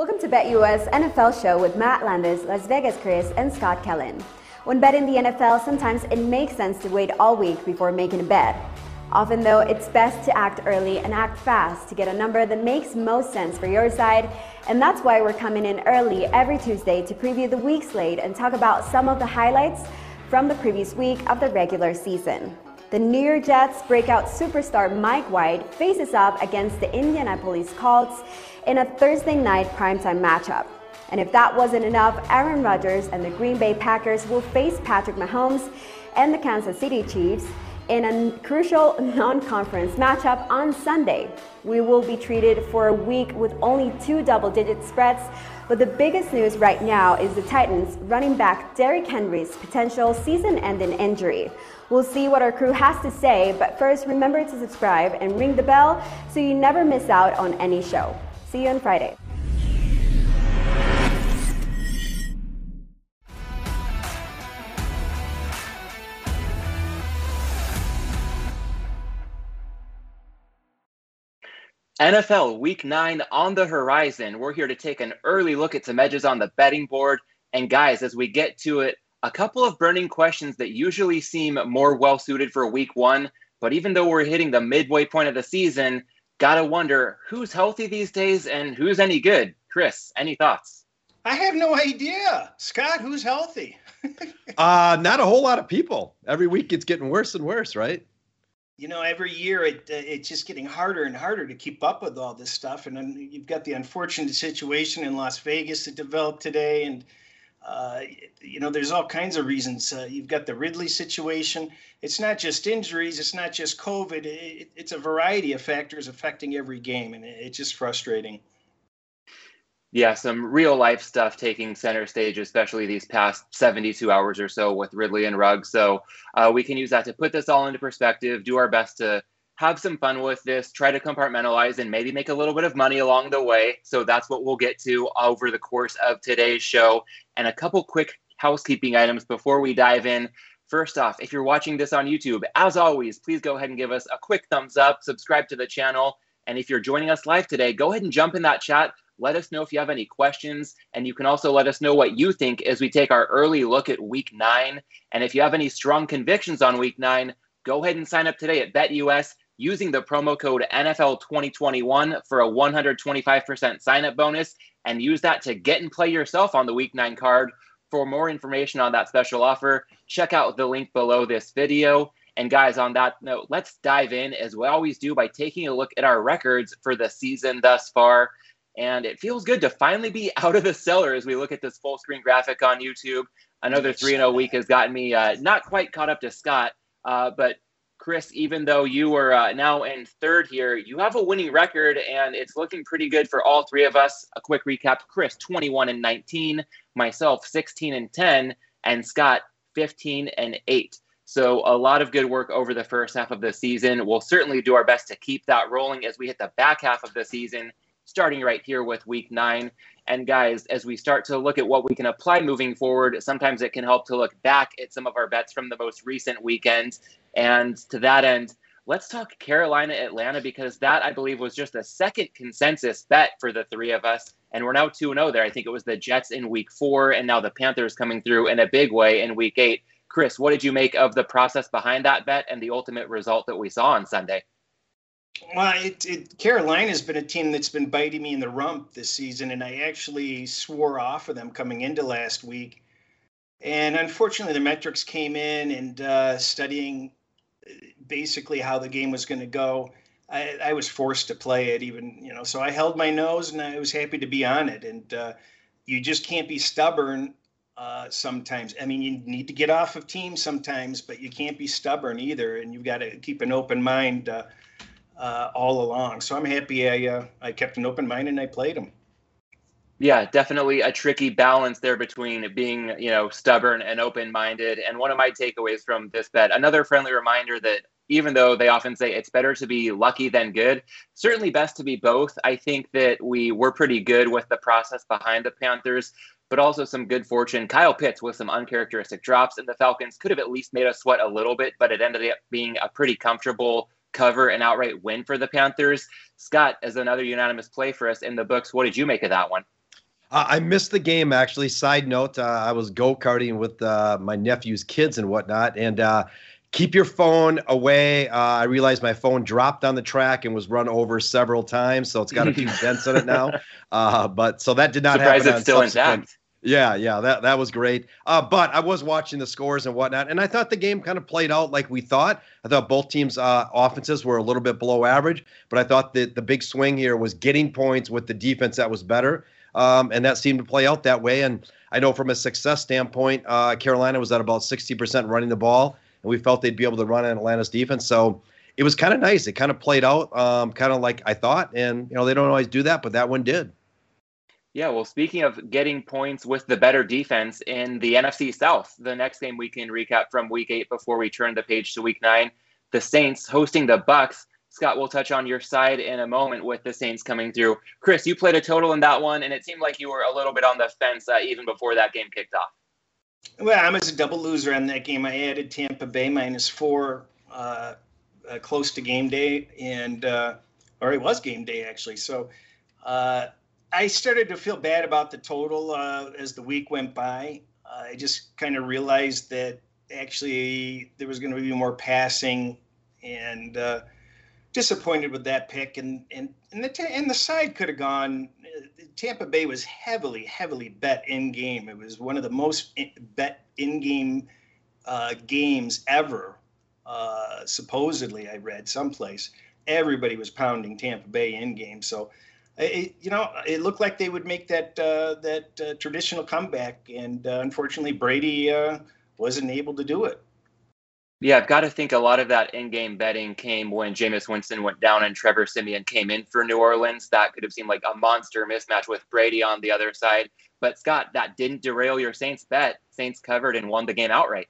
Welcome to BetUS NFL show with Matt Landis, Las Vegas Chris, and Scott Kellen. When betting the NFL, sometimes it makes sense to wait all week before making a bet. Often, though, it's best to act early and act fast to get a number that makes most sense for your side. And that's why we're coming in early every Tuesday to preview the week slate and talk about some of the highlights from the previous week of the regular season. The New York Jets breakout superstar Mike White faces up against the Indianapolis Colts in a Thursday night primetime matchup. And if that wasn't enough, Aaron Rodgers and the Green Bay Packers will face Patrick Mahomes and the Kansas City Chiefs in a crucial non conference matchup on Sunday. We will be treated for a week with only two double digit spreads. But the biggest news right now is the Titans running back Derrick Henry's potential season ending injury. We'll see what our crew has to say, but first remember to subscribe and ring the bell so you never miss out on any show. See you on Friday. NFL Week 9 on the horizon. We're here to take an early look at some edges on the betting board. And guys, as we get to it, a couple of burning questions that usually seem more well suited for Week 1. But even though we're hitting the midway point of the season, gotta wonder who's healthy these days and who's any good. Chris, any thoughts? I have no idea. Scott, who's healthy? uh, not a whole lot of people. Every week it's getting worse and worse, right? You know, every year it uh, it's just getting harder and harder to keep up with all this stuff. And then you've got the unfortunate situation in Las Vegas that developed today, and uh, you know, there's all kinds of reasons. Uh, you've got the Ridley situation. It's not just injuries. It's not just COVID. It, it's a variety of factors affecting every game, and it, it's just frustrating. Yeah, some real life stuff taking center stage, especially these past 72 hours or so with Ridley and Ruggs. So uh, we can use that to put this all into perspective, do our best to have some fun with this, try to compartmentalize, and maybe make a little bit of money along the way. So that's what we'll get to over the course of today's show. And a couple quick housekeeping items before we dive in. First off, if you're watching this on YouTube, as always, please go ahead and give us a quick thumbs up, subscribe to the channel. And if you're joining us live today, go ahead and jump in that chat. Let us know if you have any questions. And you can also let us know what you think as we take our early look at week nine. And if you have any strong convictions on week nine, go ahead and sign up today at BetUS using the promo code NFL 2021 for a 125% sign up bonus and use that to get and play yourself on the week nine card. For more information on that special offer, check out the link below this video. And guys, on that note, let's dive in as we always do by taking a look at our records for the season thus far. And it feels good to finally be out of the cellar as we look at this full screen graphic on YouTube. Another 3 0 week has gotten me uh, not quite caught up to Scott, uh, but Chris, even though you are uh, now in third here, you have a winning record and it's looking pretty good for all three of us. A quick recap Chris, 21 and 19, myself, 16 and 10, and Scott, 15 and 8. So, a lot of good work over the first half of the season. We'll certainly do our best to keep that rolling as we hit the back half of the season, starting right here with week nine. And, guys, as we start to look at what we can apply moving forward, sometimes it can help to look back at some of our bets from the most recent weekends and to that end, let's talk Carolina Atlanta because that I believe was just a second consensus bet for the three of us. And we're now 2 0 there. I think it was the Jets in week four, and now the Panthers coming through in a big way in week eight. Chris, what did you make of the process behind that bet and the ultimate result that we saw on Sunday? Well, it, it, Carolina's been a team that's been biting me in the rump this season, and I actually swore off of them coming into last week. And unfortunately, the metrics came in, and uh, studying basically how the game was going to go. I, I, was forced to play it, even you know. So I held my nose, and I was happy to be on it. And uh, you just can't be stubborn uh, sometimes. I mean, you need to get off of teams sometimes, but you can't be stubborn either. And you've got to keep an open mind uh, uh all along. So I'm happy I uh, I kept an open mind and I played them. Yeah, definitely a tricky balance there between being, you know, stubborn and open-minded. And one of my takeaways from this bet, another friendly reminder that even though they often say it's better to be lucky than good, certainly best to be both. I think that we were pretty good with the process behind the Panthers, but also some good fortune. Kyle Pitts with some uncharacteristic drops, and the Falcons could have at least made us sweat a little bit, but it ended up being a pretty comfortable cover and outright win for the Panthers. Scott, as another unanimous play for us in the books, what did you make of that one? Uh, I missed the game actually. Side note: uh, I was go karting with uh, my nephew's kids and whatnot, and uh, keep your phone away. Uh, I realized my phone dropped on the track and was run over several times, so it's got a few dents in it now. Uh, but so that did not Surprised happen. it's still intact. Yeah, yeah, that that was great. Uh, but I was watching the scores and whatnot, and I thought the game kind of played out like we thought. I thought both teams' uh, offenses were a little bit below average, but I thought that the big swing here was getting points with the defense that was better, um, and that seemed to play out that way. And I know from a success standpoint, uh, Carolina was at about 60% running the ball, and we felt they'd be able to run on Atlanta's defense. So it was kind of nice. It kind of played out um, kind of like I thought, and you know they don't always do that, but that one did. Yeah, well, speaking of getting points with the better defense in the NFC South, the next game we can recap from Week Eight before we turn the page to Week Nine, the Saints hosting the Bucs. Scott, we'll touch on your side in a moment with the Saints coming through. Chris, you played a total in that one, and it seemed like you were a little bit on the fence uh, even before that game kicked off. Well, I was a double loser on that game. I added Tampa Bay minus four uh, uh, close to game day, and uh, or it was game day actually. So uh, I started to feel bad about the total uh, as the week went by. I just kind of realized that actually there was going to be more passing, and disappointed with that pick. And and and the and the side could have gone. Tampa Bay was heavily heavily bet in game. It was one of the most bet in game uh, games ever. Uh, supposedly, I read someplace everybody was pounding Tampa Bay in game. So it, you know, it looked like they would make that uh, that uh, traditional comeback, and uh, unfortunately, Brady uh, wasn't able to do it. Yeah, I've got to think a lot of that in-game betting came when Jameis Winston went down and Trevor Siemian came in for New Orleans. That could have seemed like a monster mismatch with Brady on the other side. But Scott, that didn't derail your Saints bet. Saints covered and won the game outright.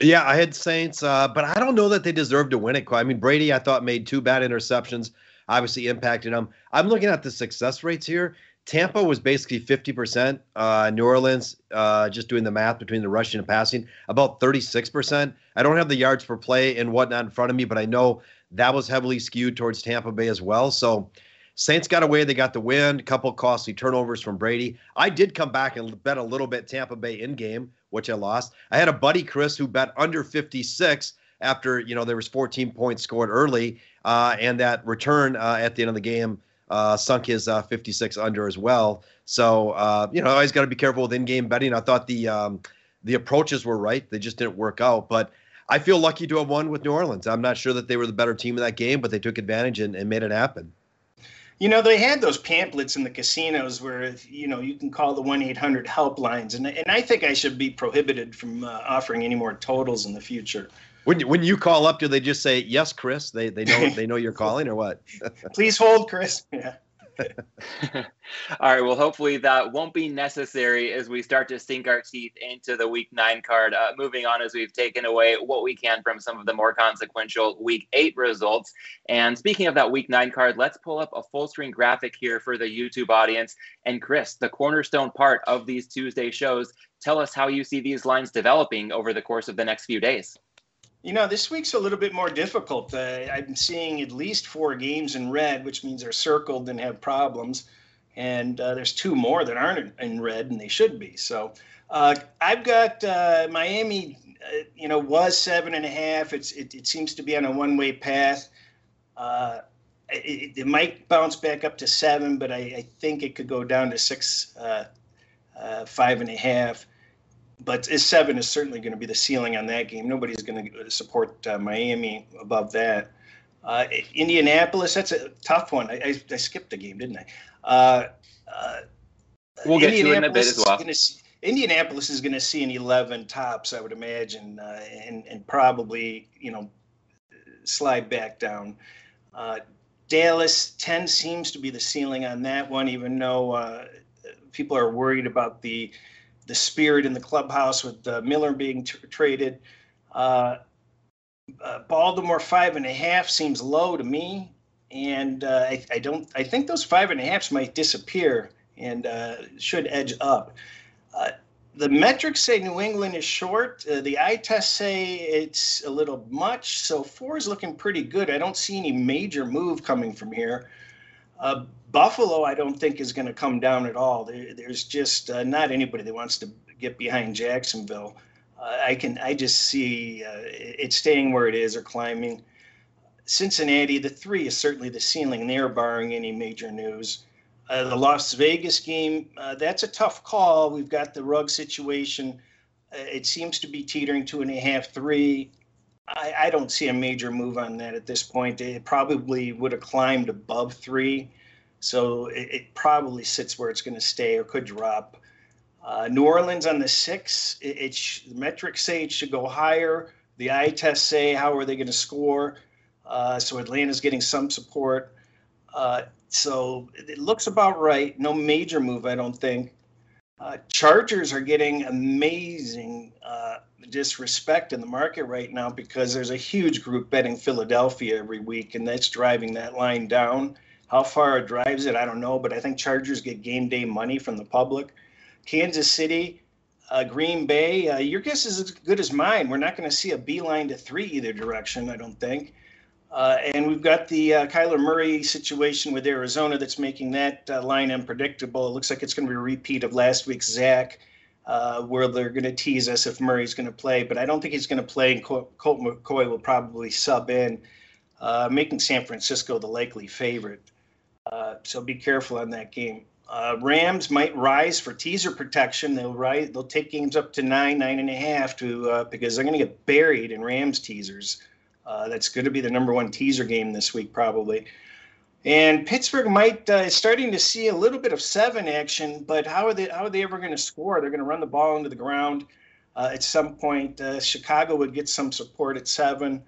Yeah, I had Saints, uh, but I don't know that they deserved to win it. I mean, Brady, I thought made two bad interceptions obviously impacted them. I'm looking at the success rates here. Tampa was basically 50%. Uh, New Orleans, uh, just doing the math between the rushing and passing, about 36%. I don't have the yards per play and whatnot in front of me, but I know that was heavily skewed towards Tampa Bay as well. So Saints got away. They got the win. A couple costly turnovers from Brady. I did come back and bet a little bit Tampa Bay in game, which I lost. I had a buddy, Chris, who bet under 56 after, you know, there was 14 points scored early uh, and that return uh, at the end of the game uh, sunk his uh, 56 under as well. So uh, you know, always got to be careful with in-game betting. I thought the um, the approaches were right; they just didn't work out. But I feel lucky to have won with New Orleans. I'm not sure that they were the better team in that game, but they took advantage and, and made it happen. You know, they had those pamphlets in the casinos where you know you can call the one eight hundred helplines, and and I think I should be prohibited from uh, offering any more totals in the future. When you, when you call up, do they just say yes, Chris? They they know they know you're calling or what? Please hold, Chris. Yeah. All right. Well, hopefully that won't be necessary as we start to sink our teeth into the week nine card. Uh, moving on, as we've taken away what we can from some of the more consequential week eight results. And speaking of that week nine card, let's pull up a full screen graphic here for the YouTube audience. And Chris, the cornerstone part of these Tuesday shows, tell us how you see these lines developing over the course of the next few days. You know, this week's a little bit more difficult. Uh, I'm seeing at least four games in red, which means they're circled and have problems. And uh, there's two more that aren't in red, and they should be. So uh, I've got uh, Miami. Uh, you know, was seven and a half. It's it, it seems to be on a one-way path. Uh, it, it, might bounce back up to seven, but I, I think it could go down to six, five and a half but seven is certainly going to be the ceiling on that game. Nobody's going to support uh, Miami above that. Uh, Indianapolis, that's a tough one. I, I, I, skipped a game, didn't I? Uh, uh we'll get to it in a bit as well. See, Indianapolis is going to see an 11 tops, I would imagine, uh, and, and probably, you know, slide back down. Uh, Dallas 10 seems to be the ceiling on that one, even though people are worried about the – the spirit in the clubhouse with uh, Miller being t- traded. Uh, uh, Baltimore five and a half seems low to me, and uh, I, I, don't. I think those five and a halfs might disappear and uh, should edge up. Uh, the metrics say New England is short. the eye tests say it's a little much. So four is looking pretty good. I don't see any major move coming from here. Buffalo, I don't think is going to come down at all. There, there's just uh, not anybody that wants to get behind Jacksonville. Uh, I can, I just see uh, it staying where it is or climbing. Cincinnati, the three is certainly the ceiling there, barring any major news. Uh, the Las Vegas game, uh, that's a tough call. We've got the Ruggs situation. Uh, it seems to be teetering two and a half, three. I, I, don't see a major move on that at this point. It probably would have climbed above three. So it, it probably sits where it's going to stay or could drop. Uh, New Orleans on the six, it, it sh- the metrics say it should go higher. The eye tests say how are they going to score. Uh, so Atlanta's getting some support. Uh, so it looks about right. No major move, I don't think. Uh, Chargers are getting amazing uh, disrespect in the market right now because there's a huge group betting Philadelphia every week, and that's driving that line down. How far it drives it, I don't know, but I think Chargers get game day money from the public. Kansas City, uh, Green Bay, uh, your guess is as good as mine. We're not going to see a beeline to three either direction, I don't think. Uh, and we've got the uh, Kyler Murray situation with Arizona that's making that uh, line unpredictable. It looks like it's going to be a repeat of last week's Zach, uh, where they're going to tease us if Murray's going to play. But I don't think he's going to play, and Colt McCoy will probably sub in, uh, making San Francisco the likely favorite. Uh, so be careful on that game. Rams might rise for teaser protection. They'll rise. They'll take games up to nine, nine and a half to because they're going to get buried in Rams teasers. Uh, that's going to be the number one teaser game this week, probably. And Pittsburgh might uh, starting to see a little bit of seven action, but how are they? How are they ever going to score? They're going to run the ball into the ground uh, at some point. Uh, Chicago would get some support at seven,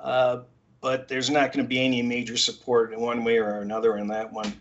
uh, but there's not going to be any major support in one way or another in that one.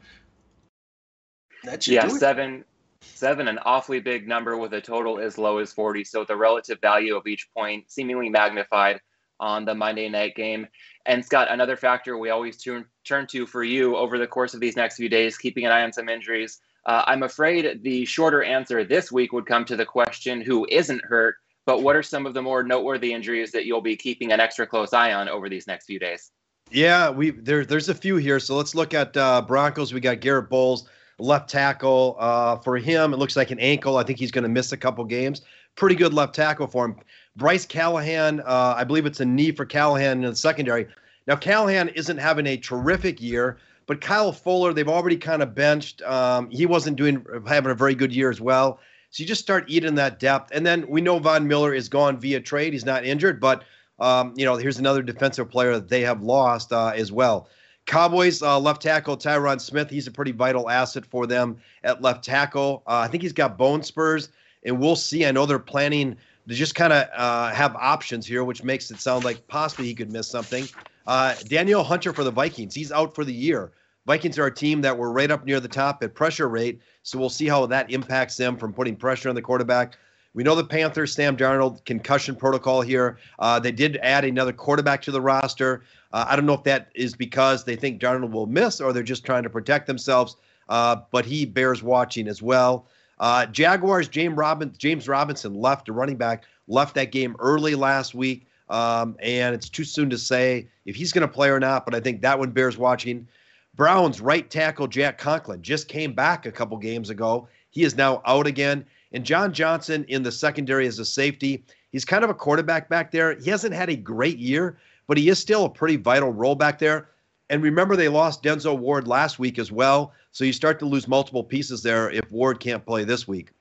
That's yeah, seven. Seven, an awfully big number with a total as low as 40. So the relative value of each point seemingly magnified on the Monday night game. And Scott, another factor we always turn turn to for you over the course of these next few days, keeping an eye on some injuries. Uh, I'm afraid the shorter answer this week would come to the question who isn't hurt, but what are some of the more noteworthy injuries that you'll be keeping an extra close eye on over these next few days? Yeah, we there there's a few here. So let's look at uh, Broncos. We got Garrett Bolles, left tackle. Uh, for him, it looks like an ankle. I think he's going to miss a couple games. Pretty good left tackle for him. Bryce Callahan, uh, I believe it's a knee for Callahan in the secondary. Now, Callahan isn't having a terrific year, but Kyle Fuller, they've already kind of benched. Um, he wasn't doing having a very good year as well. So you just start eating that depth. And then we know Von Miller is gone via trade. He's not injured, but um, you know, here's another defensive player that they have lost uh, as well. Cowboys uh, left tackle Tyron Smith. He's a pretty vital asset for them at left tackle. Uh, I think he's got bone spurs, and we'll see. I know they're planning to just kind of uh, have options here, which makes it sound like possibly he could miss something. Uh, Danielle Hunter for the Vikings, he's out for the year. Vikings are a team that were right up near the top at pressure rate, so we'll see how that impacts them from putting pressure on the quarterback. We know the Panthers, Sam Darnold, concussion protocol here. Uh, they did add another quarterback to the roster. Uh, I don't know if that is because they think Darnold will miss or they're just trying to protect themselves, uh, but he bears watching as well. Uh, Jaguars, James, Robin, James Robinson left, a running back, left that game early last week. Um, and it's too soon to say if he's going to play or not, but I think that one bears watching. Browns right tackle Jack Conklin just came back a couple games ago. He is now out again. And John Johnson in the secondary as a safety. He's kind of a quarterback back there. He hasn't had a great year, but he is still a pretty vital role back there. And remember, they lost Denzel Ward last week as well. So you start to lose multiple pieces there if Ward can't play this week.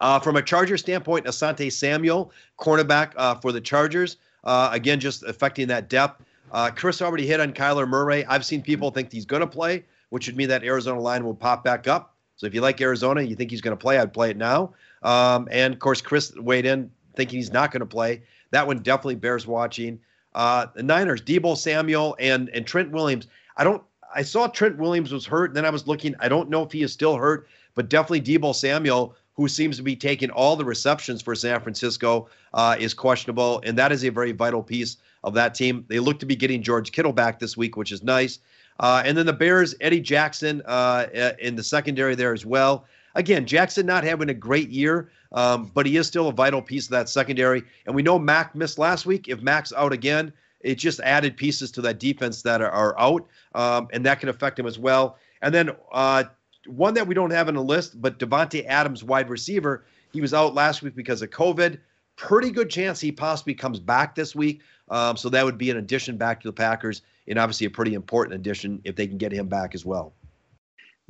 Uh, from a Charger standpoint, Asante Samuel, cornerback uh, for the Chargers, uh, again, just affecting that depth. Uh, Chris already hit on Kyler Murray. I've seen people think he's going to play, which would mean that Arizona line will pop back up. So if you like Arizona, you think he's going to play, I'd play it now. Um, and of course, Chris weighed in thinking he's not going to play. That one definitely bears watching. Uh, the Niners, Deebo Samuel and and Trent Williams. I don't. I saw Trent Williams was hurt. Then I was looking. I don't know if he is still hurt, but definitely Deebo Samuel, who seems to be taking all the receptions for San Francisco, uh, is questionable, and that is a very vital piece of that team. They look to be getting George Kittle back this week, which is nice. Uh, and then the Bears, Eddie Jackson uh, in the secondary there as well. Again, Jackson not having a great year, um, but he is still a vital piece of that secondary. And we know Mack missed last week. If Mack's out again, it just added pieces to that defense that are, are out, um, and that can affect him as well. And then uh, one that we don't have in the list, but Davante Adams, wide receiver, he was out last week because of COVID. Pretty good chance he possibly comes back this week. Um, so that would be an addition back to the Packers, and obviously a pretty important addition if they can get him back as well.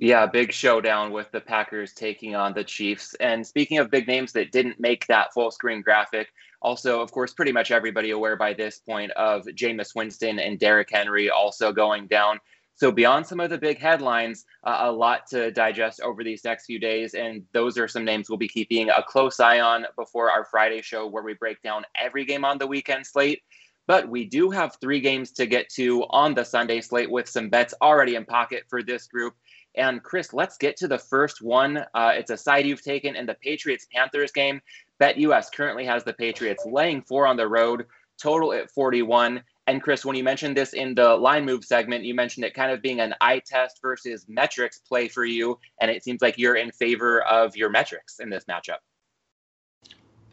Yeah, big showdown with the Packers taking on the Chiefs. And speaking of big names that didn't make that full screen graphic, also, of course, pretty much everybody aware by this point of Jameis Winston and Derrick Henry also going down. So, beyond some of the big headlines, uh, a lot to digest over these next few days. And those are some names we'll be keeping a close eye on before our Friday show, where we break down every game on the weekend slate. But we do have three games to get to on the Sunday slate with some bets already in pocket for this group. And Chris, let's get to the first one. Uh, it's a side you've taken in the Patriots Panthers game. BetUS currently has the Patriots laying four on the road, total at 41. And Chris, when you mentioned this in the line move segment, you mentioned it kind of being an eye test versus metrics play for you. And it seems like you're in favor of your metrics in this matchup.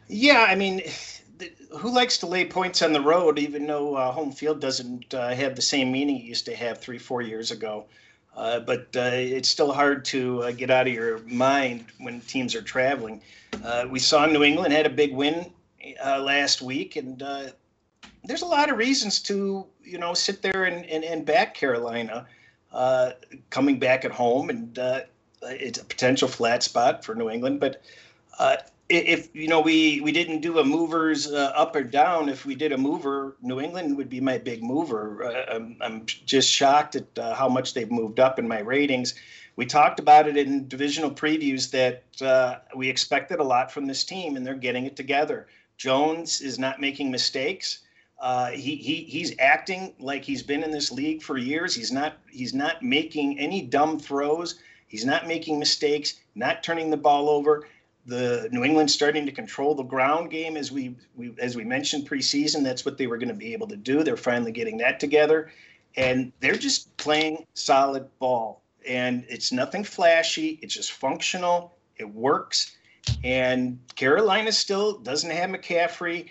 Yeah, I mean, who likes to lay points on the road, even though uh, home field doesn't uh, have the same meaning it used to have three, four years ago? Uh, but uh, it's still hard to uh, get out of your mind when teams are traveling. Uh, we saw New England had a big win last week, and there's a lot of reasons to you know sit there and, and, and back Carolina coming back at home, and it's a potential flat spot for New England, but if you know we we didn't do a movers uh, up or down if we did a mover new england would be my big mover. Uh, I'm, I'm just shocked at uh, how much they've moved up in my ratings. We talked about it in divisional previews that uh, we expected a lot from this team and they're getting it together. Jones is not making mistakes. Uh, he, he he's acting like he's been in this league for years. He's not he's not making any dumb throws. He's not making mistakes not turning the ball over the New England starting to control the ground game as we, we as we mentioned preseason. That's what they were going to be able to do. They're finally getting that together, and they're just playing solid ball. And it's nothing flashy. It's just functional. It works. And Carolina still doesn't have McCaffrey.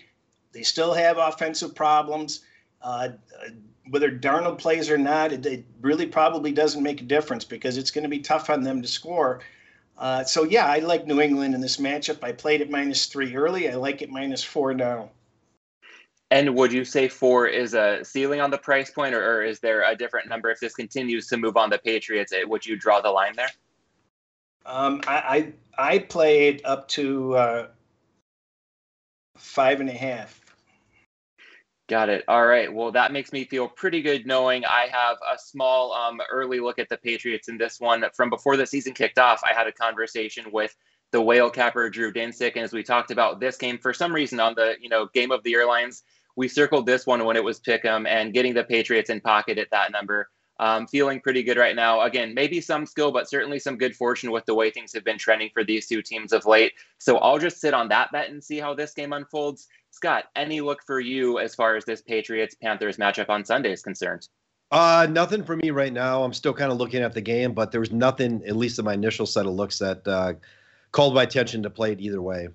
They still have offensive problems. Uh, whether Darnold plays or not, it, it, really probably doesn't make a difference because it's going to be tough on them to score. Uh, so yeah, I like New England in this matchup. I played at minus three early. I like it minus four now. And would you say four is a ceiling on the price point, or, or is there a different number if this continues to move on the Patriots? Eh, would you draw the line there? Um, I, I I played up to uh, five and a half. Got it. All right. Well, that makes me feel pretty good knowing I have a small um, early look at the Patriots in this one. From before the season kicked off, I had a conversation with the whale capper Drew Dinsick, and as we talked about this game, for some reason on the you know game of the airlines, we circled this one when it was pick'em and getting the Patriots in pocket at that number. Um, feeling pretty good right now. Again, maybe some skill, but certainly some good fortune with the way things have been trending for these two teams of late. So I'll just sit on that bet and see how this game unfolds. Scott, any look for you as far as this Patriots Panthers matchup on Sunday is concerned? Uh, nothing for me right now. I'm still kind of looking at the game, but there was nothing, at least in my initial set of looks, that uh, called my attention to play it either way.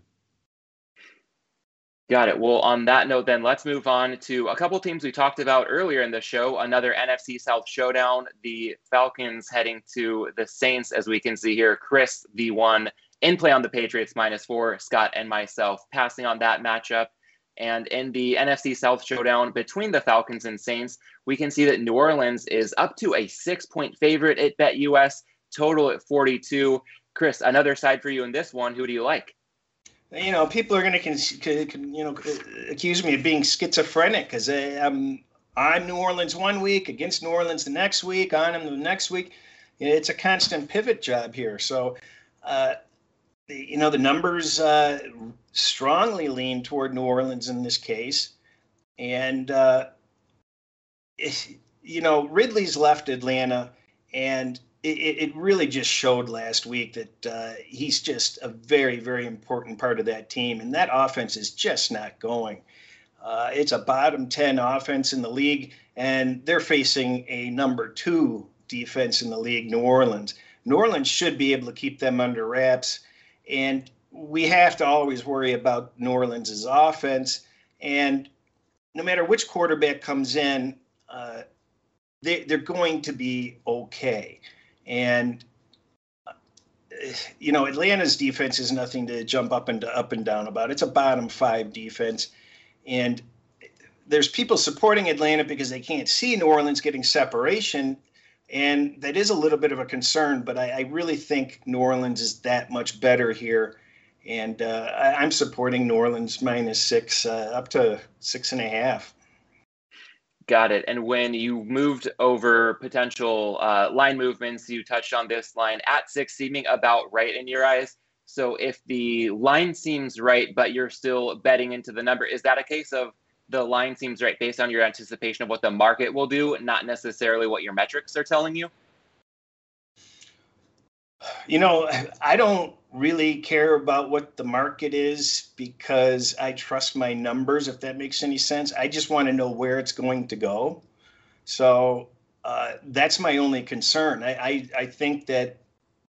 Got it. Well, on that note, then let's move on to a couple teams we talked about earlier in the show. Another NFC South showdown. The Falcons heading to the Saints, as we can see here. Chris, the one in play on the Patriots minus four. Scott and myself passing on that matchup. And in the NFC South showdown between the Falcons and Saints, we can see that New Orleans is up to a six point favorite at BetUS, total at 42. Chris, another side for you in this one. Who do you like? You know, people are going to, you know, accuse me of being schizophrenic because I'm I'm New Orleans one week against New Orleans the next week, on them the next week. It's a constant pivot job here. So, uh, you know, the numbers uh, strongly lean toward New Orleans in this case. And, uh, you know, Ridley's left Atlanta, and it, it, really just showed last week that uh, he's just a very, very important part of that team. And that offense is just not going. Uh, it's a bottom 10 offense in the league, and they're facing a number two defense in the league, New Orleans. New Orleans should be able to keep them under wraps. And we have to always worry about New Orleans' offense. And no matter which quarterback comes in, uh, they, they're going to be okay. And you know, Atlanta's defense is nothing to jump up and up and down about. It's a bottom five defense, and there's people supporting Atlanta because they can't see New Orleans getting separation, and that is a little bit of a concern. But I, I really think New Orleans is that much better here, and uh, I, am supporting New Orleans minus six uh, up to six and a half. Got it. And when you moved over potential uh, line movements, you touched on this line at six seeming about right in your eyes. So if the line seems right, but you're still betting into the number, is that a case of the line seems right based on your anticipation of what the market will do, not necessarily what your metrics are telling you? You know, I don't really care about what the market is because I trust my numbers, if that makes any sense. I just want to know where it's going to go. So uh, that's my only concern. I, I, I think that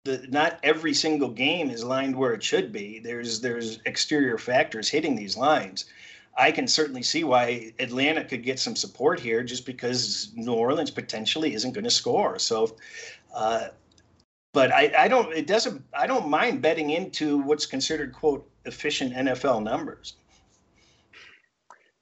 the, not every single game is lined where it should be. There's there's exterior factors hitting these lines. I can certainly see why Atlanta could get some support here just because New Orleans potentially isn't going to score. So uh, but I, I don't it doesn't I don't mind betting into what's considered quote efficient NFL numbers.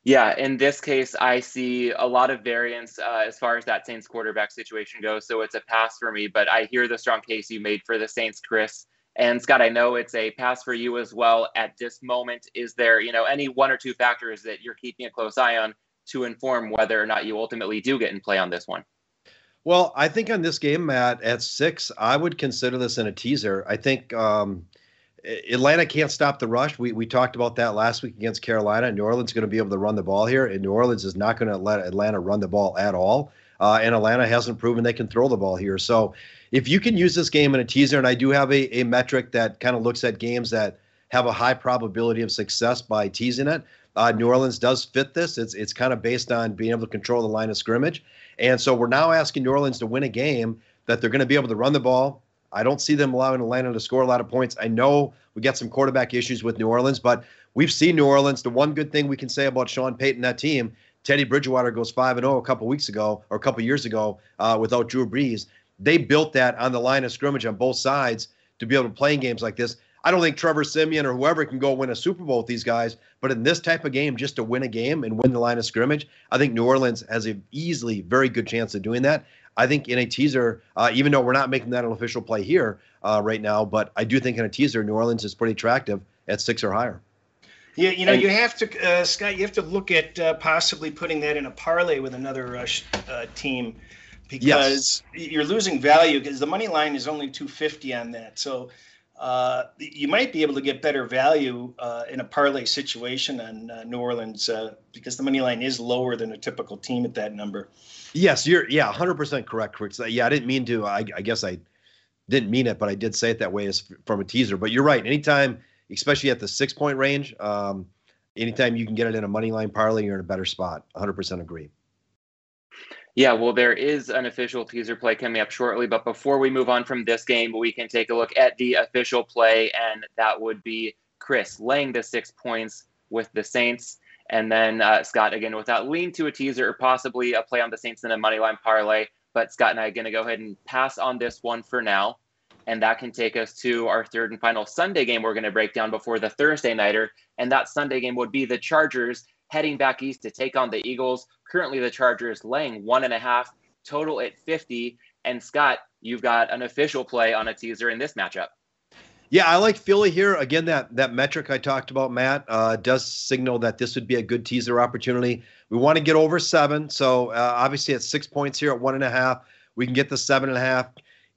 Yeah, in this case, I see a lot of variance uh, as far as that Saints quarterback situation goes. So it's a pass for me, but I hear the strong case you made for the Saints, Chris. And Scott, I know it's a pass for you as well at this moment. Is there, you know, any one or two factors that you're keeping a close eye on to inform whether or not you ultimately do get in play on this one? Well, I think on this game, Matt, at six, I would consider this in a teaser. I think um, Atlanta can't stop the rush. We, we talked about that last week against Carolina. New Orleans is going to be able to run the ball here, and New Orleans is not going to let Atlanta run the ball at all. Uh, and Atlanta hasn't proven they can throw the ball here. So if you can use this game in a teaser, and I do have a, a metric that kind of looks at games that have a high probability of success by teasing it. Uh, New Orleans does fit this. It's it's kind of based on being able to control the line of scrimmage. And so we're now asking New Orleans to win a game that they're going to be able to run the ball. I don't see them allowing Atlanta to score a lot of points. I know we got some quarterback issues with New Orleans, but we've seen New Orleans. The one good thing we can say about Sean Payton, that team, Teddy Bridgewater goes 5 and 0 a couple weeks ago or a couple years ago uh, without Drew Brees. They built that on the line of scrimmage on both sides to be able to play in games like this. I don't think Trevor Siemian or whoever can go win a Super Bowl with these guys, but in this type of game, just to win a game and win the line of scrimmage, I think New Orleans has a easily very good chance of doing that. I think in a teaser, uh, even though we're not making that an official play here uh, right now, but I do think in a teaser, New Orleans is pretty attractive at six or higher. Yeah, you know, you have to, uh, Scott. You have to look at uh, possibly putting that in a parlay with another uh, uh, team because yes. you're losing value because the money line is only 250 on that. So uh, you might be able to get better value uh, in a parlay situation on uh, New Orleans uh, because the money line is lower than a typical team at that number. Yes, you're yeah, 100% correct, Chris. Yeah, I didn't mean to. I, I, guess I didn't mean it, but I did say it that way as from a teaser. But you're right. Anytime, especially at the six point range, um, anytime you can get it in a money line parlay, you're in a better spot. 100% agree. Yeah, well, there is an official teaser play coming up shortly. But before we move on from this game, we can take a look at the official play, and that would be Chris laying the six points with the Saints. And then uh, Scott, again, without lean to a teaser or possibly a play on the Saints in a money line parlay. But Scott and I are going to go ahead and pass on this one for now. And that can take us to our third and final Sunday game we're going to break down before the Thursday Nighter. And that Sunday game would be the Chargers heading back east to take on the Eagles. Currently, the Chargers laying one and a half, total at 50. And Scott, you've got an official play on a teaser in this matchup. Yeah, I like Philly here. Again, that that metric I talked about, Matt, uh, does signal that this would be a good teaser opportunity. We want to get over seven, so uh, obviously at six points here at one and a half, we can get the seven and a half.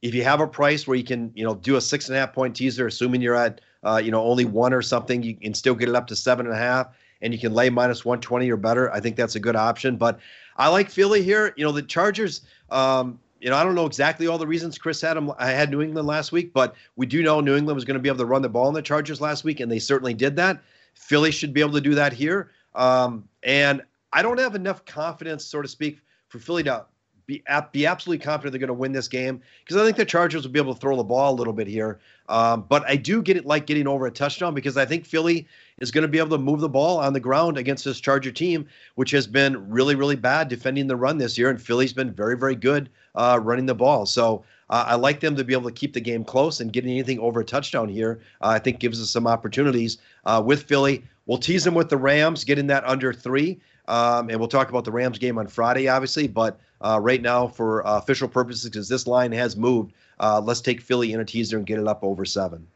If you have a price where you can, you know, do a six and a half point teaser, assuming you're at, uh, you know, only one or something, you can still get it up to seven and a half and you can lay minus 120 or better, I think that's a good option. But I like Philly here. You know, the Chargers, um, you know, I don't know exactly all the reasons Chris had them. I had New England last week, but we do know New England was going to be able to run the ball in the Chargers last week, and they certainly did that. Philly should be able to do that here. Um, and I don't have enough confidence, so to speak, for Philly to be be absolutely confident they're going to win this game because I think the Chargers will be able to throw the ball a little bit here. Um, but I do get it like getting over a touchdown because I think Philly is going to be able to move the ball on the ground against this Charger team, which has been really really bad defending the run this year, and Philly's been very very good uh, running the ball. So. Uh, I like them to be able to keep the game close and getting anything over a touchdown here. Uh, I think gives us some opportunities uh, with Philly. We'll tease them with the Rams, getting that under three. Um, and we'll talk about the Rams game on Friday, obviously. But uh, right now, for uh, official purposes, because this line has moved, uh, let's take Philly in a teaser and get it up over seven.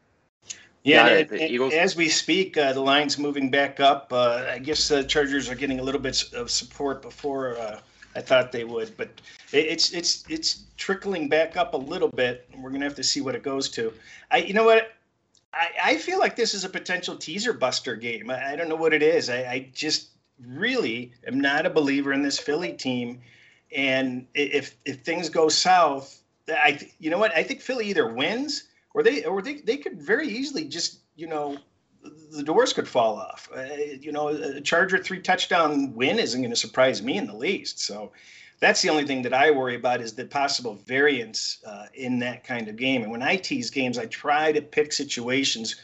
Yeah, and, and, as we speak, uh, the line's moving back up. Uh, I guess the Chargers are getting a little bit of support before uh, I thought they would, but it's it's it's trickling back up a little bit. We're gonna have to see what it goes to. I, you know what, I, I feel like this is a potential teaser buster game. I, I don't know what it is. I, I just really am not a believer in this Philly team. And if if things go south, I you know what I think Philly either wins or they or they they could very easily just you know the doors could fall off. Uh, you know, a Charger three touchdown win isn't going to surprise me in the least. So that's the only thing that I worry about is the possible variance uh, in that kind of game. And when I tease games, I try to pick situations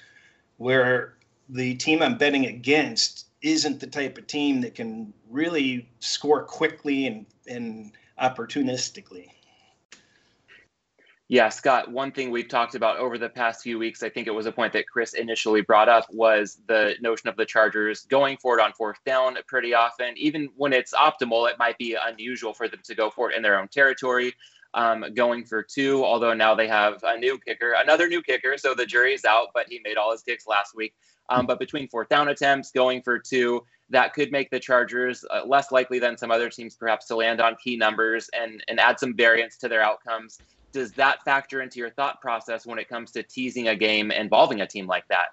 where the team I'm betting against isn't the type of team that can really score quickly and, and opportunistically. Yeah, Scott, one thing we've talked about over the past few weeks, I think it was a point that Chris initially brought up, was the notion of the Chargers going for it on fourth down pretty often. Even when it's optimal, it might be unusual for them to go for it in their own territory. Um, going for two, although now they have a new kicker, another new kicker, so the jury's out, but he made all his kicks last week. Um, but between fourth down attempts, going for two, that could make the Chargers uh, less likely than some other teams perhaps to land on key numbers and, and add some variance to their outcomes. Does that factor into your thought process when it comes to teasing a game involving a team like that?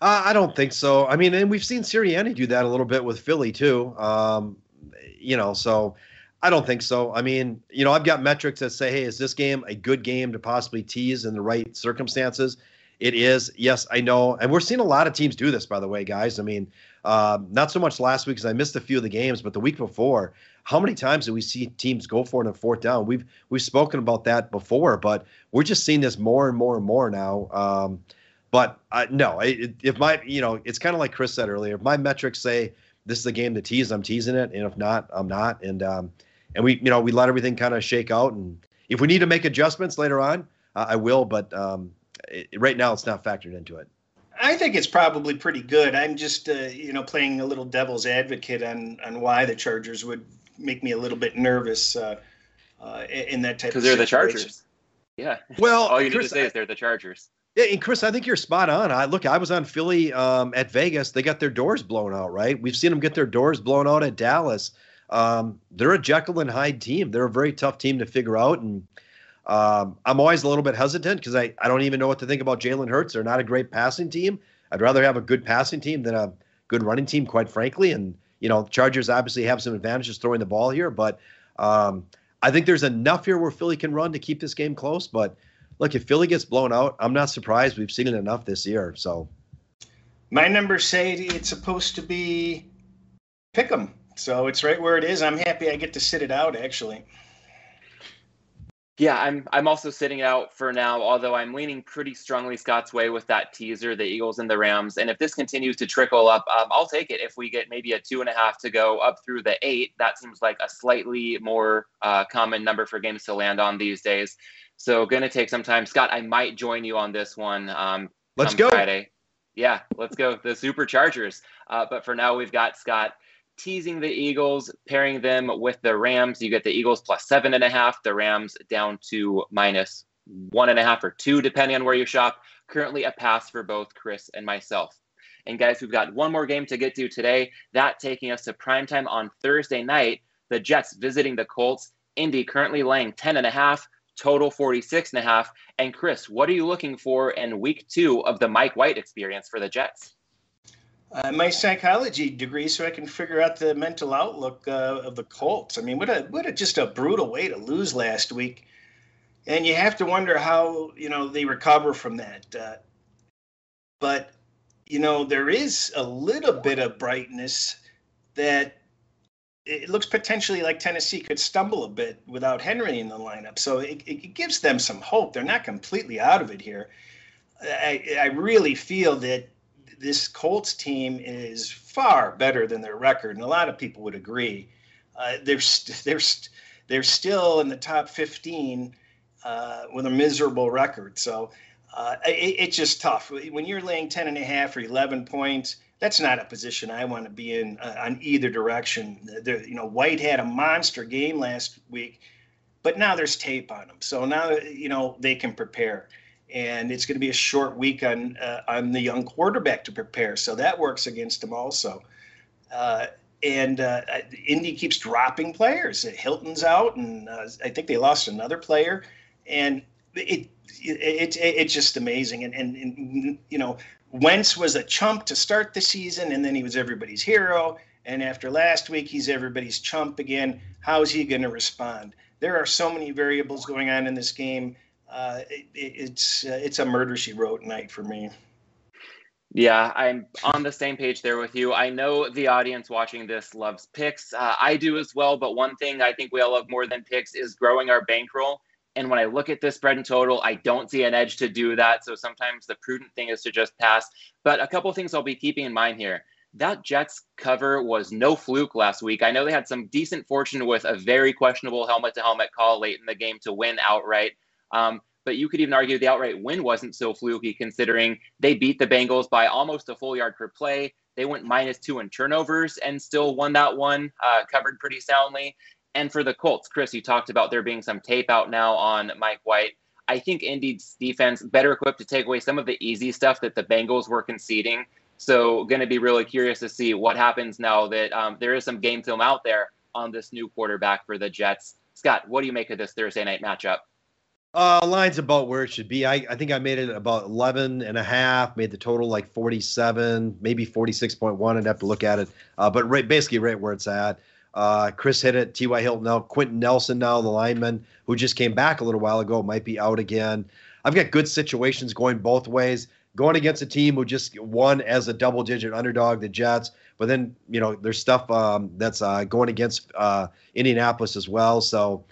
Uh, I don't think so. I mean, and we've seen Sirianni do that a little bit with Philly too. Um, you know, so I don't think so. I mean, you know, I've got metrics that say, hey, is this game a good game to possibly tease in the right circumstances? It is. Yes, I know. And we're seeing a lot of teams do this, by the way, guys. I mean, uh, not so much last week because I missed a few of the games, but the week before, how many times do we see teams go for it on fourth down? We've we've spoken about that before, but we're just seeing this more and more and more now. Um, but no, if my you know, it's kind of like Chris said earlier. If my metrics say this is a game to tease, I'm teasing it, and if not, I'm not. And um, and we you know we let everything kind of shake out, and if we need to make adjustments later on, uh, I will. But um, it, right now it's not factored into it. I think it's probably pretty good. I'm just, uh, you know, playing a little devil's advocate on on why the Chargers would make me a little bit nervous uh, uh, in that type. Because they're the Chargers. Yeah. Well, all you Chris, need to say I, is they're the Chargers. Yeah, and Chris, I think you're spot on. I look, I was on Philly um, at Vegas. They got their doors blown out, right? We've seen them get their doors blown out at Dallas. Um, they're a Jekyll and Hyde team. They're a very tough team to figure out, and um, I'm always a little bit hesitant because I, I don't even know what to think about Jalen Hurts. They're not a great passing team. I'd rather have a good passing team than a good running team, quite frankly. And, you know, Chargers obviously have some advantages throwing the ball here, but um, I think there's enough here where Philly can run to keep this game close. But look, if Philly gets blown out, I'm not surprised. We've seen it enough this year. So my numbers say it's supposed to be pick 'em. So it's right where it is. I'm happy I get to sit it out, actually. Yeah, I'm I'm also sitting out for now, although I'm leaning pretty strongly Scott's way with that teaser, the Eagles and the Rams. And if this continues to trickle up, um, I'll take it. If we get maybe a two and a half to go up through the eight, that seems like a slightly more uh, common number for games to land on these days. So gonna take some time. Scott, I might join you on this one. Um, let's go Friday. Yeah, let's go. The Superchargers. Uh, but for now, we've got Scott teasing the Eagles, pairing them with the Rams. You get the Eagles plus seven and a half, the Rams down to minus one and a half or two, depending on where you shop. Currently a pass for both Chris and myself. And guys, we've got one more game to get to today. That taking us to primetime on Thursday night. The Jets visiting the Colts. Indy currently laying 10 and a half, total 46 and a half. And Chris, what are you looking for in week two of the Mike White experience for the Jets? Uh, my psychology degree so I can figure out the mental outlook uh, of the Colts. I mean, what a what a just a brutal way to lose last week, and you have to wonder how you know they recover from that. Uh, but you know there is a little bit of brightness that it looks potentially like Tennessee could stumble a bit without Henry in the lineup. So it, it gives them some hope. They're not completely out of it here. I, I really feel that this Colts team is far better than their record, and a lot of people would agree. Uh, they're they're they're still in the top 15 uh, with a miserable record. So uh, it, it's just tough when you're laying 10 and a half or 11 points. That's not a position I want to be in uh, on either direction. you know, White had a monster game last week, but now there's tape on them, so now you know they can prepare and it's going to be a short week on uh, on the young quarterback to prepare. So that works against him also. Uh, and uh, Indy keeps dropping players. Hilton's out, and uh, I think they lost another player, and it, it, it it's just amazing. And, and and you know, Wentz was a chump to start the season, and then he was everybody's hero. And after last week, he's everybody's chump again. How is he going to respond? There are so many variables going on in this game uh, it, it's uh, it's a murder she wrote night for me. Yeah, I'm on the same page there with you. I know the audience watching this loves picks. Uh, I do as well. But one thing I think we all love more than picks is growing our bankroll. And when I look at this spread and total, I don't see an edge to do that. So sometimes the prudent thing is to just pass. But a couple things I'll be keeping in mind here. That Jets cover was no fluke last week. I know they had some decent fortune with a very questionable helmet to helmet call late in the game to win outright. Um, but you could even argue the outright win wasn't so fluky considering they beat the Bengals by almost a full yard per play. They went minus two in turnovers and still won that one, uh, covered pretty soundly. And for the Colts, Chris, you talked about there being some tape out now on Mike White. I think Indy's defense better equipped to take away some of the easy stuff that the Bengals were conceding. So, going to be really curious to see what happens now that um, there is some game film out there on this new quarterback for the Jets. Scott, what do you make of this Thursday night matchup? Uh, line's about where it should be. I, I think I made it about 11 and a half, made the total like 47, maybe 46.1. I'd have to look at it. Uh, but right, basically right where it's at. Uh, Chris hit it. T.Y. Hilton now. Quenton Nelson now, the lineman who just came back a little while ago, might be out again. I've got good situations going both ways. Going against a team who just won as a double digit underdog, the Jets. But then, you know, there's stuff um, that's uh, going against uh, Indianapolis as well. So,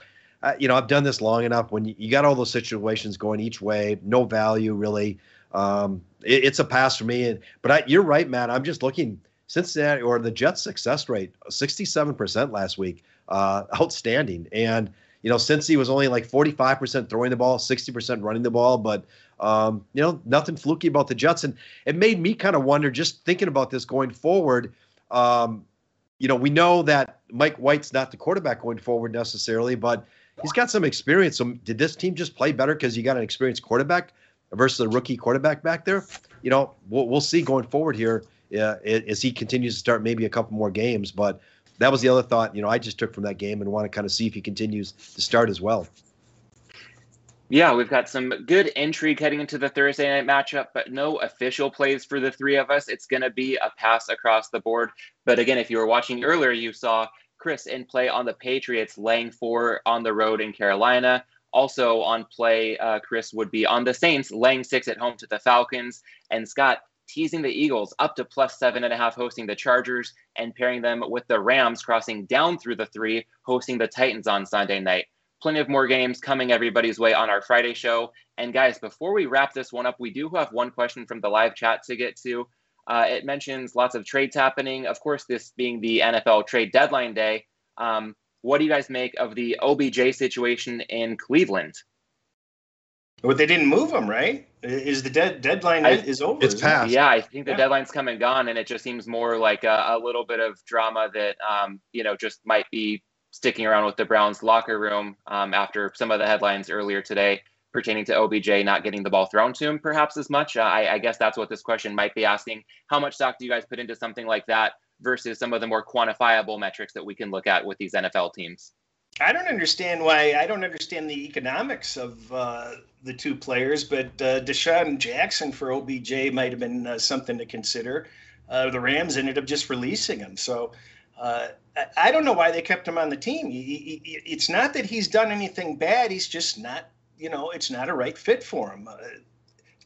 you know, I've done this long enough. When you, you, got all those situations going each way, no value really. Um, it, it's a pass for me. And, but I, you're right, Matt. I'm just looking Cincinnati or the Jets' success rate, 67% last week, uh, outstanding. And you know, since he was only like 45% throwing the ball, 60% running the ball, but um, you know, nothing fluky about the Jets. And it made me kind of wonder, just thinking about this going forward. Um, you know, we know that Mike White's not the quarterback going forward necessarily, but he's got some experience. So did this team just play better because you got an experienced quarterback versus a rookie quarterback back there? You know, we'll, we'll see going forward here uh, as he continues to start maybe a couple more games. But that was the other thought, you know, I just took from that game and want to kind of see if he continues to start as well. Yeah, we've got some good intrigue heading into the Thursday night matchup, but no official plays for the three of us. It's going to be a pass across the board. But again, if you were watching earlier, you saw Chris in play on the Patriots, laying four on the road in Carolina. Also on play, uh, Chris would be on the Saints, laying six at home to the Falcons. And Scott teasing the Eagles up to plus seven and a half, hosting the Chargers, and pairing them with the Rams, crossing down through the three, hosting the Titans on Sunday night. Plenty of more games coming everybody's way on our Friday show. And guys, before we wrap this one up, we do have one question from the live chat to get to. Uh, it mentions lots of trades happening. Of course, this being the NFL trade deadline day. Um, what do you guys make of the OBJ situation in Cleveland? But they didn't move him, right? Is the dead deadline I, is over? It's passed. Yeah, I think the yeah. deadline's come and gone, and it just seems more like a, a little bit of drama that um, you know just might be sticking around with the Browns locker room um, after some of the headlines earlier today pertaining to OBJ not getting the ball thrown to him, perhaps as much. Uh, I, I, guess that's what this question might be asking. How much stock do you guys put into something like that versus some of the more quantifiable metrics that we can look at with these NFL teams? I don't understand why. I don't understand the economics of uh, the two players, but uh, DeSean Jackson for OBJ might have been uh, something to consider. Uh, the Rams ended up just releasing him, so. Uh, I don't know why they kept him on the team. It's not that he's done anything bad. He's just not you know, it's not a right fit for him. Uh,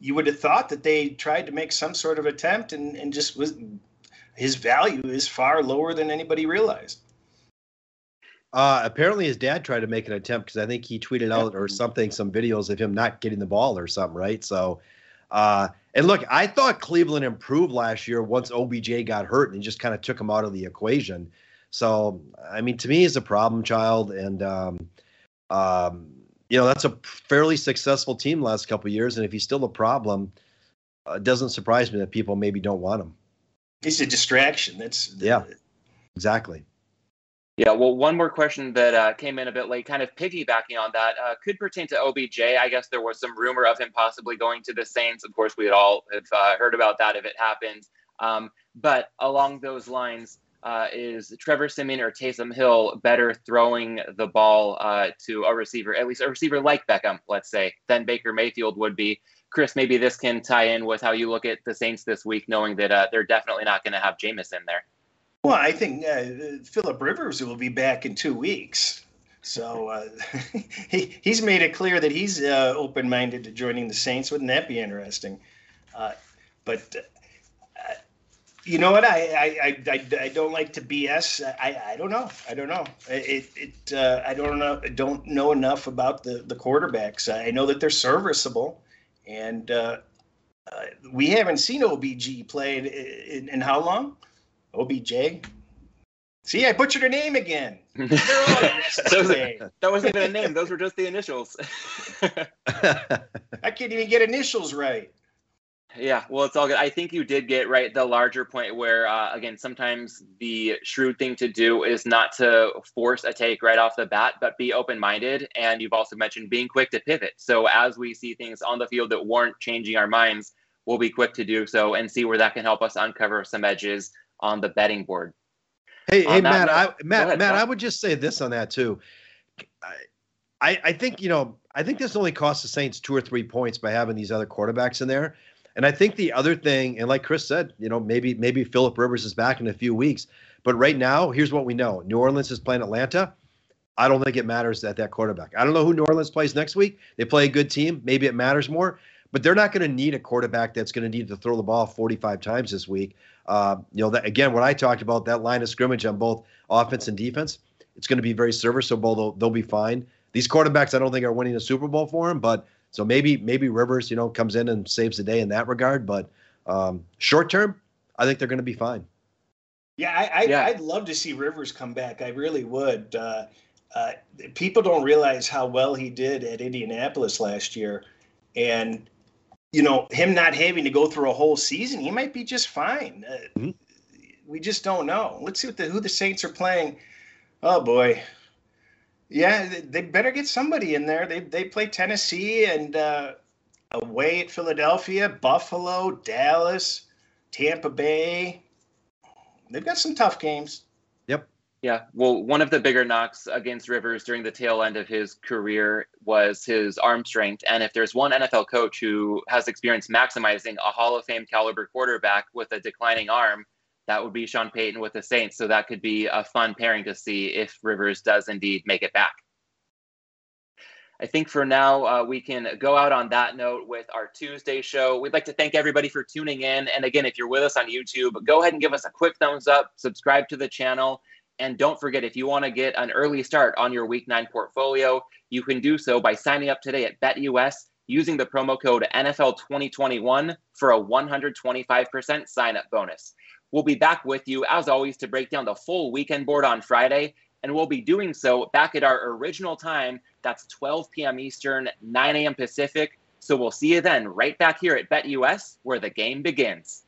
you would have thought that they tried to make some sort of attempt and, and just was his value is far lower than anybody realized. Uh, apparently, his dad tried to make an attempt because I think he tweeted out or something, some videos of him not getting the ball or something, right? So, uh, and look, I thought Cleveland improved last year once OBJ got hurt and just kind of took him out of the equation. So, I mean, to me, he's a problem child, and um, um, you know that's a fairly successful team last couple years. And if he's still a problem, uh, it doesn't surprise me that people maybe don't want him. He's a distraction. That's yeah, exactly. Yeah, well, one more question that uh, came in a bit late, kind of piggybacking on that, uh, could pertain to OBJ. I guess there was some rumor of him possibly going to the Saints. Of course, we had all have uh, heard about that if it happened. Um, but along those lines, uh, is Trevor Siemian or Taysom Hill better throwing the ball uh, to a receiver, at least a receiver like Beckham, let's say, than Baker Mayfield would be? Chris, maybe this can tie in with how you look at the Saints this week, knowing that uh, they're definitely not going to have Jameis in there. Well, I think uh, Philip Rivers will be back in two weeks. So uh, he he's made it clear that he's uh, open minded to joining the Saints. Wouldn't that be interesting? But you know what? I, I I, I don't like to BS. I, I don't know. I don't know. It it uh, I don't know. Don't know enough about the the quarterbacks. I know that they're serviceable, and we haven't seen OBG played in, in how long? OBJ. See, I butchered her name again. that wasn't even a name; those were just the initials. I can't even get initials right. Yeah, well, it's all good. I think you did get right the larger point where, uh, again, sometimes the shrewd thing to do is not to force a take right off the bat, but be open minded. And you've also mentioned being quick to pivot. So as we see things on the field that warrant changing our minds, we'll be quick to do so and see where that can help us uncover some edges on the betting board. Hey, on hey, Matt, note, I, Matt, ahead, Matt, I would just say this on that too. I, I think you know, I think this only costs the Saints two or three points by having these other quarterbacks in there. And I think the other thing, and like Chris said, you know, maybe maybe Philip Rivers is back in a few weeks. But right now, here's what we know: New Orleans is playing Atlanta. I don't think it matters at that quarterback. I don't know who New Orleans plays next week. They play a good team. Maybe it matters more but they're not going to need a quarterback that's going to need to throw the ball 45 times this week. Uh, you know, that, again, what I talked about, that line of scrimmage on both offense and defense, it's going to be very serviceable. They'll, they'll be fine. These quarterbacks, I don't think are winning a Super Bowl for him, but so maybe maybe Rivers, you know, comes in and saves the day in that regard. But um, short term, I think they're going to be fine. Yeah, I, I, yeah. I'd love to see Rivers come back. I really would. Uh, uh, people don't realize how well he did at Indianapolis last year, and you know, him not having to go through a whole season, he might be just fine. Uh, mm-hmm. We just don't know. Let's see what the, who the Saints are playing. Oh boy, yeah, they better get somebody in there. They they play Tennessee and uh, away at Philadelphia, Buffalo, Dallas, Tampa Bay. They've got some tough games. Yep. Yeah, well, one of the bigger knocks against Rivers during the tail end of his career was his arm strength. And if there's one NFL coach who has experience maximizing a Hall of Fame caliber quarterback with a declining arm, that would be Sean Payton with the Saints. So that could be a fun pairing to see if Rivers does indeed make it back. I think for now, uh, we can go out on that note with our Tuesday show. We'd like to thank everybody for tuning in. And again, if you're with us on YouTube, go ahead and give us a quick thumbs up, subscribe to the channel. And don't forget, if you want to get an early start on your week nine portfolio, you can do so by signing up today at BetUS using the promo code NFL2021 for a 125% sign up bonus. We'll be back with you, as always, to break down the full weekend board on Friday. And we'll be doing so back at our original time. That's 12 p.m. Eastern, 9 a.m. Pacific. So we'll see you then right back here at BetUS where the game begins.